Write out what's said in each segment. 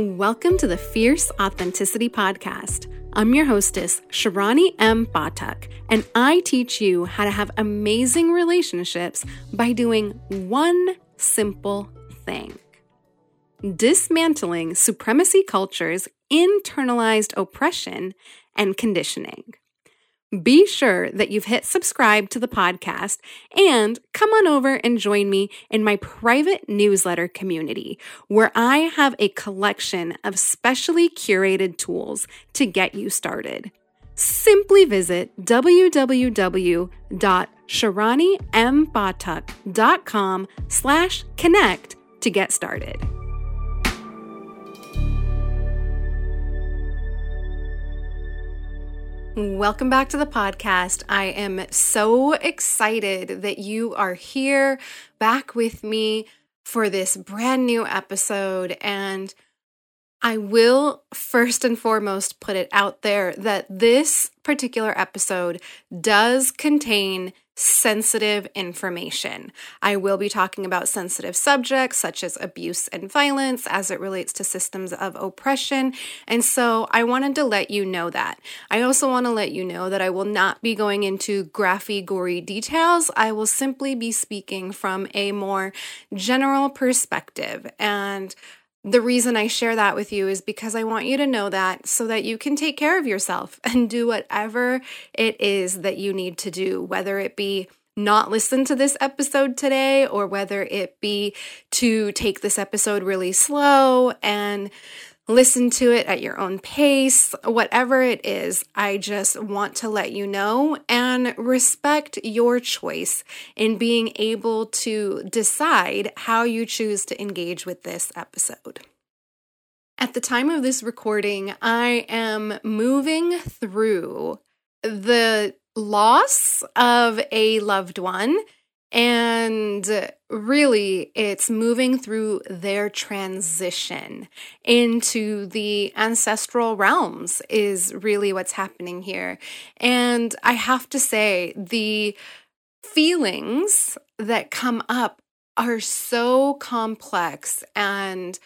Welcome to the Fierce Authenticity Podcast. I'm your hostess, Sharani M. Batak, and I teach you how to have amazing relationships by doing one simple thing dismantling supremacy culture's internalized oppression and conditioning. Be sure that you've hit subscribe to the podcast and come on over and join me in my private newsletter community where I have a collection of specially curated tools to get you started. Simply visit www.sharanimbatak.com slash connect to get started. Welcome back to the podcast. I am so excited that you are here back with me for this brand new episode. And I will first and foremost put it out there that this particular episode does contain sensitive information. I will be talking about sensitive subjects such as abuse and violence as it relates to systems of oppression. And so I wanted to let you know that. I also want to let you know that I will not be going into graphy, gory details. I will simply be speaking from a more general perspective. And the reason I share that with you is because I want you to know that so that you can take care of yourself and do whatever it is that you need to do, whether it be not listen to this episode today or whether it be to take this episode really slow and listen to it at your own pace, whatever it is. I just want to let you know and respect your choice in being able to decide how you choose to engage with this episode. At the time of this recording, I am moving through the loss of a loved one and really, it's moving through their transition into the ancestral realms, is really what's happening here. And I have to say, the feelings that come up are so complex and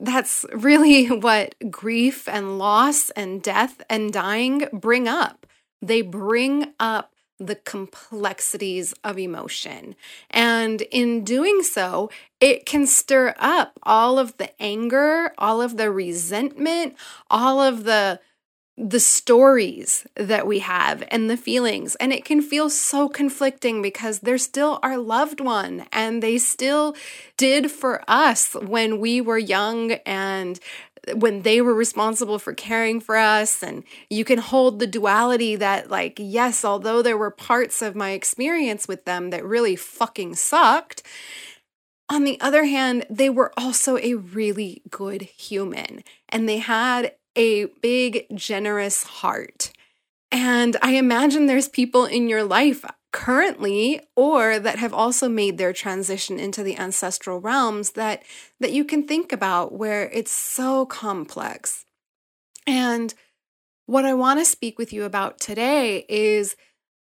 that's really what grief and loss and death and dying bring up. They bring up the complexities of emotion. And in doing so, it can stir up all of the anger, all of the resentment, all of the the stories that we have and the feelings. And it can feel so conflicting because they're still our loved one and they still did for us when we were young and when they were responsible for caring for us. And you can hold the duality that like yes although there were parts of my experience with them that really fucking sucked on the other hand they were also a really good human and they had a big generous heart and i imagine there's people in your life currently or that have also made their transition into the ancestral realms that that you can think about where it's so complex. And what I want to speak with you about today is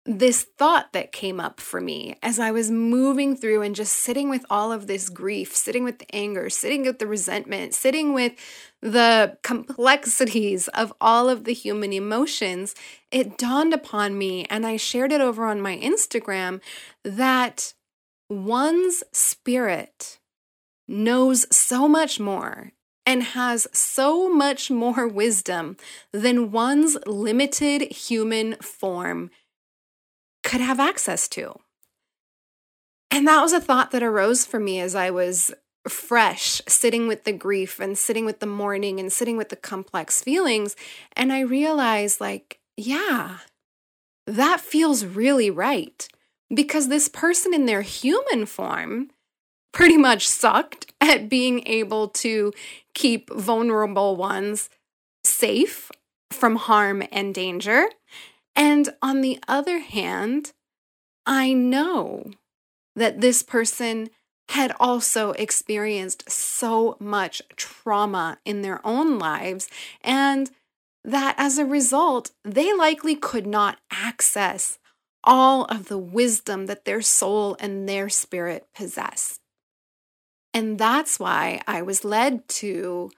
this thought that came up for me as I was moving through and just sitting with all of this grief, sitting with the anger, sitting with the resentment, sitting with the complexities of all of the human emotions, it dawned upon me, and I shared it over on my Instagram, that one's spirit knows so much more and has so much more wisdom than one's limited human form could have access to. And that was a thought that arose for me as I was fresh, sitting with the grief and sitting with the mourning and sitting with the complex feelings. And I realized, like, yeah, that feels really right. Because this person in their human form pretty much sucked at being able to keep vulnerable ones safe from harm and danger. And on the other hand, I know that this person had also experienced so much trauma in their own lives, and that as a result, they likely could not access all of the wisdom that their soul and their spirit possess. And that's why I was led to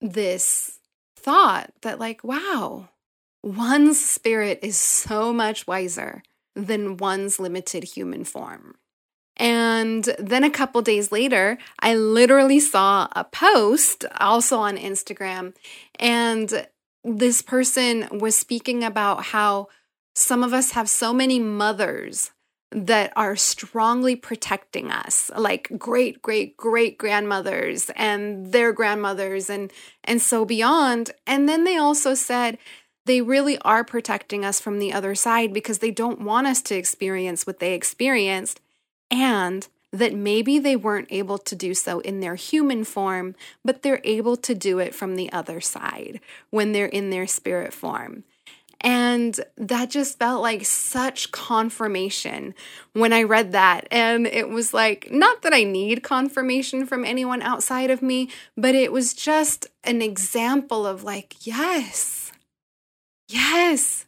this thought that, like, wow, one's spirit is so much wiser than one's limited human form. And then a couple days later, I literally saw a post also on Instagram, and this person was speaking about how some of us have so many mothers that are strongly protecting us like great great great grandmothers and their grandmothers and and so beyond and then they also said they really are protecting us from the other side because they don't want us to experience what they experienced and that maybe they weren't able to do so in their human form, but they're able to do it from the other side when they're in their spirit form. And that just felt like such confirmation when I read that. And it was like, not that I need confirmation from anyone outside of me, but it was just an example of like, yes, yes,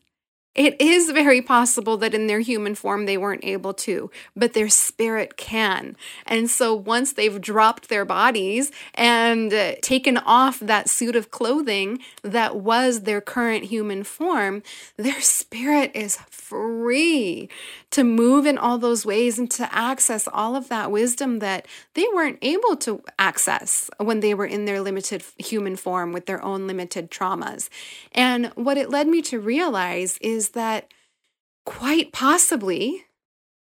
it is very possible that in their human form they weren't able to, but their spirit can. And so once they've dropped their bodies and uh, taken off that suit of clothing that was their current human form, their spirit is free to move in all those ways and to access all of that wisdom that they weren't able to access when they were in their limited human form with their own limited traumas. And what it led me to realize is that quite possibly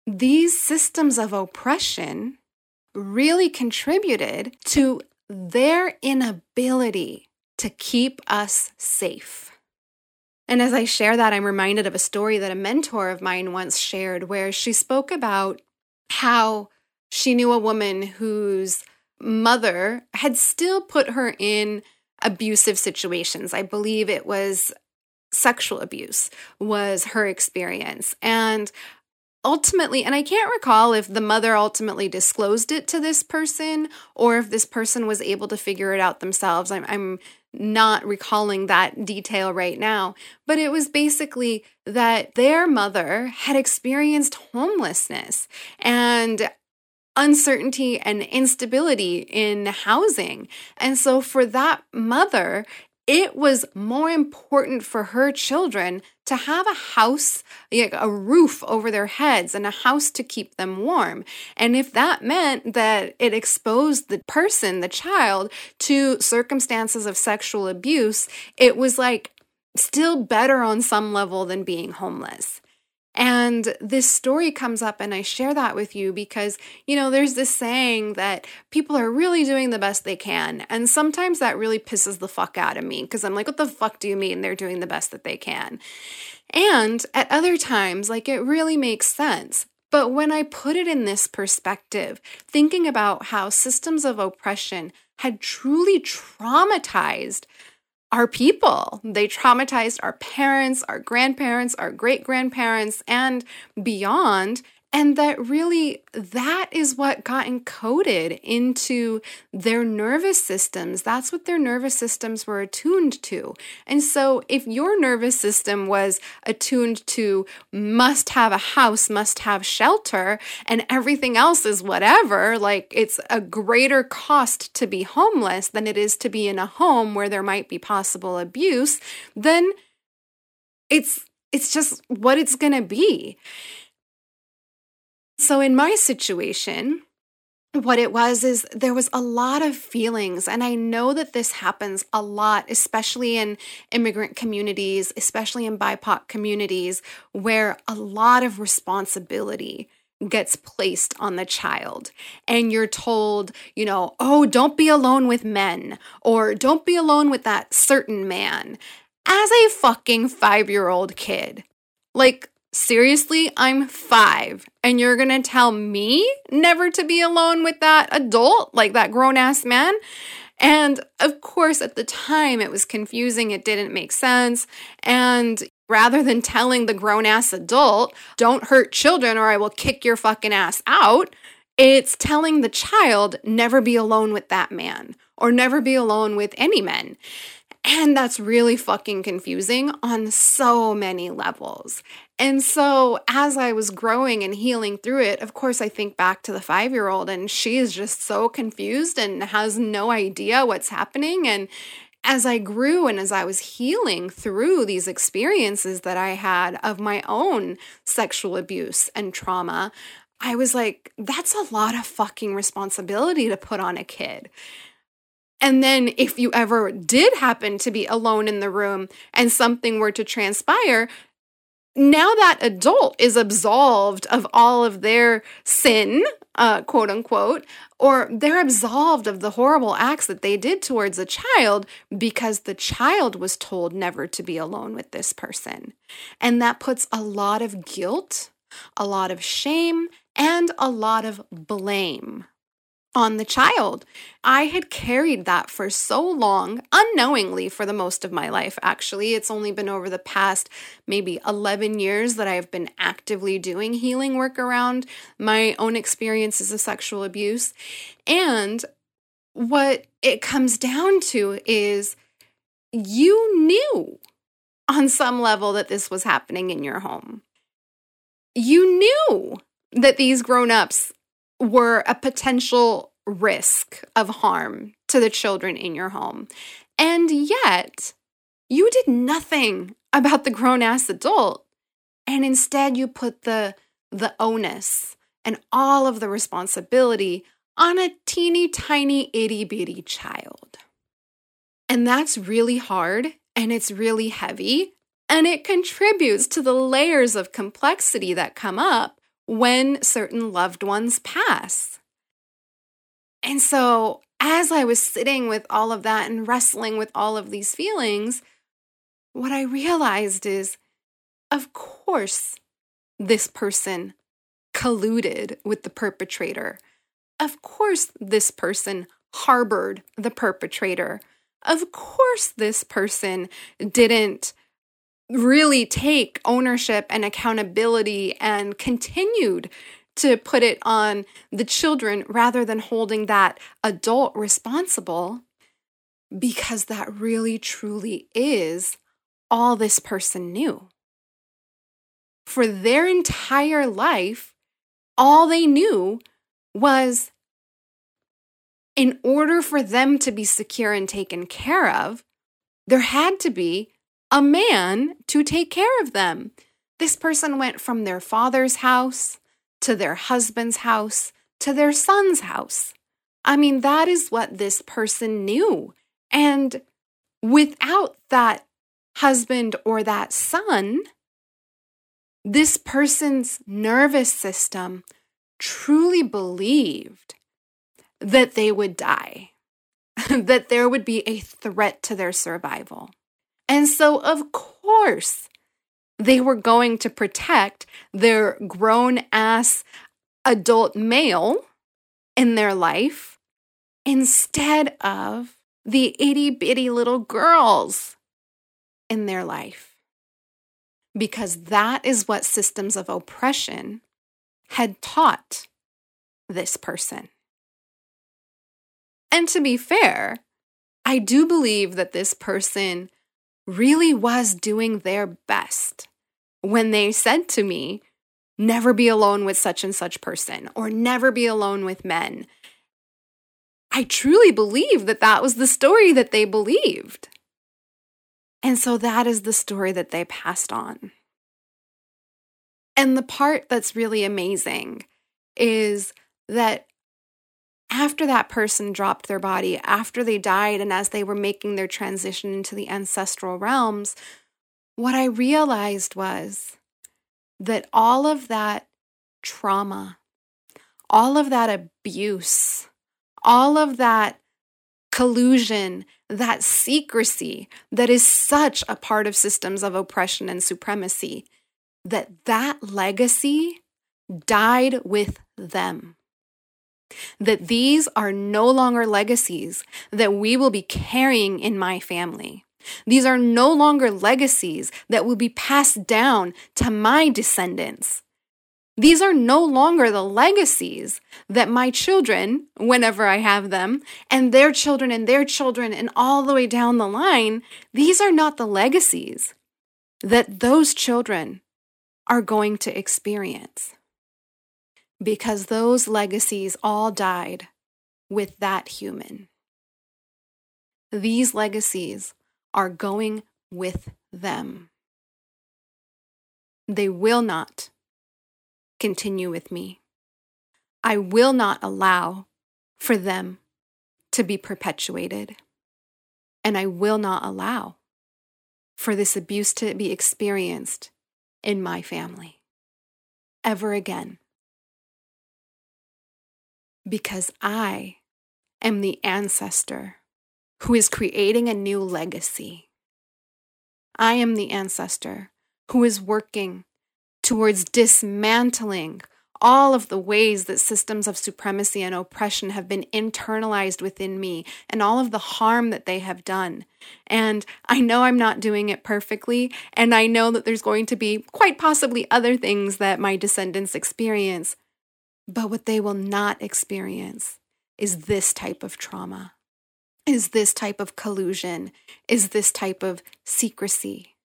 these systems of oppression really contributed to their inability to keep us safe. And as I share that, I'm reminded of a story that a mentor of mine once shared where she spoke about how she knew a woman whose mother had still put her in abusive situations. I believe it was sexual abuse was her experience. And ultimately, and I can't recall if the mother ultimately disclosed it to this person or if this person was able to figure it out themselves. I'm, I'm not recalling that detail right now, but it was basically that their mother had experienced homelessness and uncertainty and instability in housing. And so for that mother, it was more important for her children to have a house, a roof over their heads, and a house to keep them warm. And if that meant that it exposed the person, the child, to circumstances of sexual abuse, it was like still better on some level than being homeless. And this story comes up, and I share that with you because, you know, there's this saying that people are really doing the best they can. And sometimes that really pisses the fuck out of me because I'm like, what the fuck do you mean they're doing the best that they can? And at other times, like, it really makes sense. But when I put it in this perspective, thinking about how systems of oppression had truly traumatized our people. They traumatized our parents, our grandparents, our great grandparents, and beyond and that really that is what got encoded into their nervous systems. That's what their nervous systems were attuned to. And so if your nervous system was attuned to must have a house must have shelter and everything else is whatever like it's a greater cost to be homeless than it is to be in a home where there might be possible abuse then it's it's just what it's going to be so, in my situation, what it was is there was a lot of feelings and i know that this happens a lot especially in immigrant communities especially in bipoc communities where a lot of responsibility gets placed on the child. And you're told you know oh don't be alone with men or don't be alone with that certain man. As a fucking 5 year old kid like Seriously, I'm five, and you're gonna tell me never to be alone with that adult, like that grown ass man? And of course, at the time, it was confusing, it didn't make sense. And rather than telling the grown ass adult, don't hurt children or I will kick your fucking ass out, it's telling the child, never be alone with that man or never be alone with any men. And that's really fucking confusing on so many levels. And so, as I was growing and healing through it, of course, I think back to the five year old, and she is just so confused and has no idea what's happening. And as I grew and as I was healing through these experiences that I had of my own sexual abuse and trauma, I was like, that's a lot of fucking responsibility to put on a kid. And then, if you ever did happen to be alone in the room and something were to transpire, now that adult is absolved of all of their sin, uh, quote unquote, or they're absolved of the horrible acts that they did towards a child because the child was told never to be alone with this person. And that puts a lot of guilt, a lot of shame, and a lot of blame on the child. I had carried that for so long, unknowingly for the most of my life, actually. It's only been over the past maybe 11 years that I've been actively doing healing work around my own experiences of sexual abuse. And what it comes down to is you knew on some level that this was happening in your home. You knew that these grown ups were a potential risk of harm to the children in your home. And yet, you did nothing about the grown ass adult. And instead, you put the, the onus and all of the responsibility on a teeny tiny itty bitty child. And that's really hard and it's really heavy. And it contributes to the layers of complexity that come up when certain loved ones pass. And so, as I was sitting with all of that and wrestling with all of these feelings, what I realized is of course, this person colluded with the perpetrator. Of course, this person harbored the perpetrator. Of course, this person didn't really take ownership and accountability and continued to put it on the children rather than holding that adult responsible because that really truly is all this person knew. For their entire life, all they knew was in order for them to be secure and taken care of, there had to be a man to take care of them. This person went from their father's house to their husband's house to their son's house. I mean, that is what this person knew. And without that husband or that son, this person's nervous system truly believed that they would die, that there would be a threat to their survival. And so, of course, they were going to protect their grown ass adult male in their life instead of the itty bitty little girls in their life. Because that is what systems of oppression had taught this person. And to be fair, I do believe that this person really was doing their best when they said to me, never be alone with such and such person or never be alone with men. I truly believe that that was the story that they believed. And so that is the story that they passed on. And the part that's really amazing is that after that person dropped their body, after they died, and as they were making their transition into the ancestral realms, what I realized was that all of that trauma, all of that abuse, all of that collusion, that secrecy that is such a part of systems of oppression and supremacy, that that legacy died with them that these are no longer legacies that we will be carrying in my family. These are no longer legacies that will be passed down to my descendants. These are no longer the legacies that my children, whenever I have them, and their children and their children, and all the way down the line, these are not the legacies that those children are going to experience because those legacies all died with that human. these legacies are going with them. They will not continue with me. I will not allow for them to be perpetuated. And I will not allow for this abuse to be experienced in my family ever again. Because I am the ancestor who is creating a new legacy. I am the ancestor who is working towards dismantling all of the ways that systems of supremacy and oppression have been internalized within me and all of the harm that they have done. And I know I'm not doing it perfectly, and I know that there's going to be quite possibly other things that my descendants experience. But what they will not experience is this type of trauma, is this type of collusion, is this type of secrecy,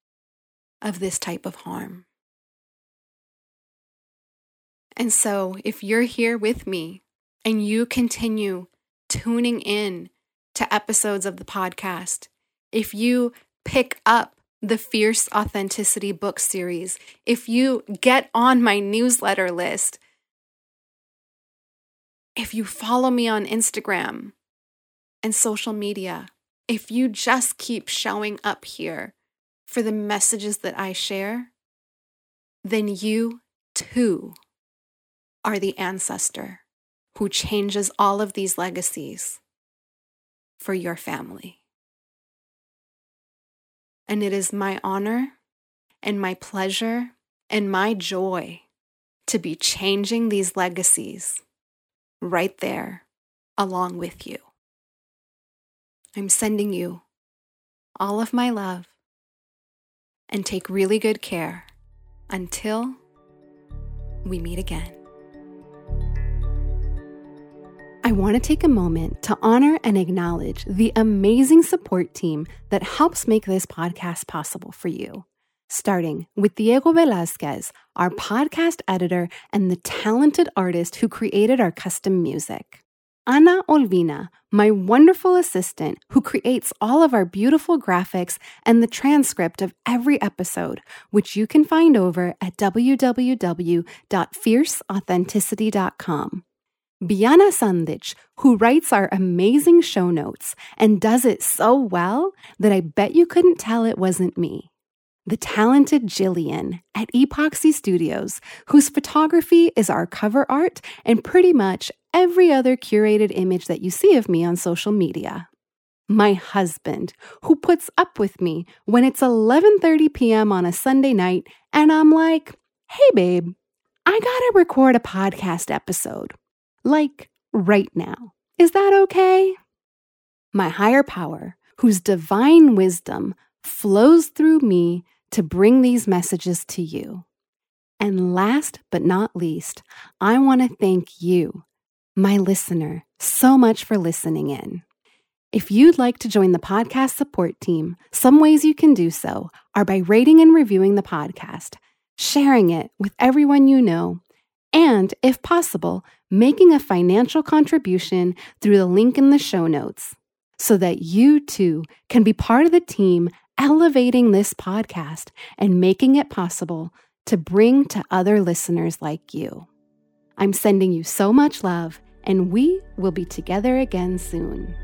of this type of harm. And so, if you're here with me and you continue tuning in to episodes of the podcast, if you pick up the Fierce Authenticity book series, if you get on my newsletter list, if you follow me on Instagram and social media, if you just keep showing up here for the messages that I share, then you too are the ancestor who changes all of these legacies for your family. And it is my honor and my pleasure and my joy to be changing these legacies right there along with you. I'm sending you all of my love and take really good care until we meet again. I want to take a moment to honor and acknowledge the amazing support team that helps make this podcast possible for you. Starting with Diego Velazquez, our podcast editor and the talented artist who created our custom music. Ana Olvina, my wonderful assistant who creates all of our beautiful graphics and the transcript of every episode, which you can find over at www.fierceauthenticity.com. Biana Sandich, who writes our amazing show notes and does it so well that I bet you couldn't tell it wasn't me. The talented Jillian at Epoxy Studios, whose photography is our cover art and pretty much every other curated image that you see of me on social media. My husband, who puts up with me when it's 11:30 p.m. on a Sunday night and I'm like, "Hey babe, I got to record a podcast episode." like right now. Is that okay? My higher power, whose divine wisdom flows through me to bring these messages to you. And last but not least, I want to thank you, my listener, so much for listening in. If you'd like to join the podcast support team, some ways you can do so are by rating and reviewing the podcast, sharing it with everyone you know, and, if possible, making a financial contribution through the link in the show notes so that you too can be part of the team elevating this podcast and making it possible to bring to other listeners like you. I'm sending you so much love, and we will be together again soon.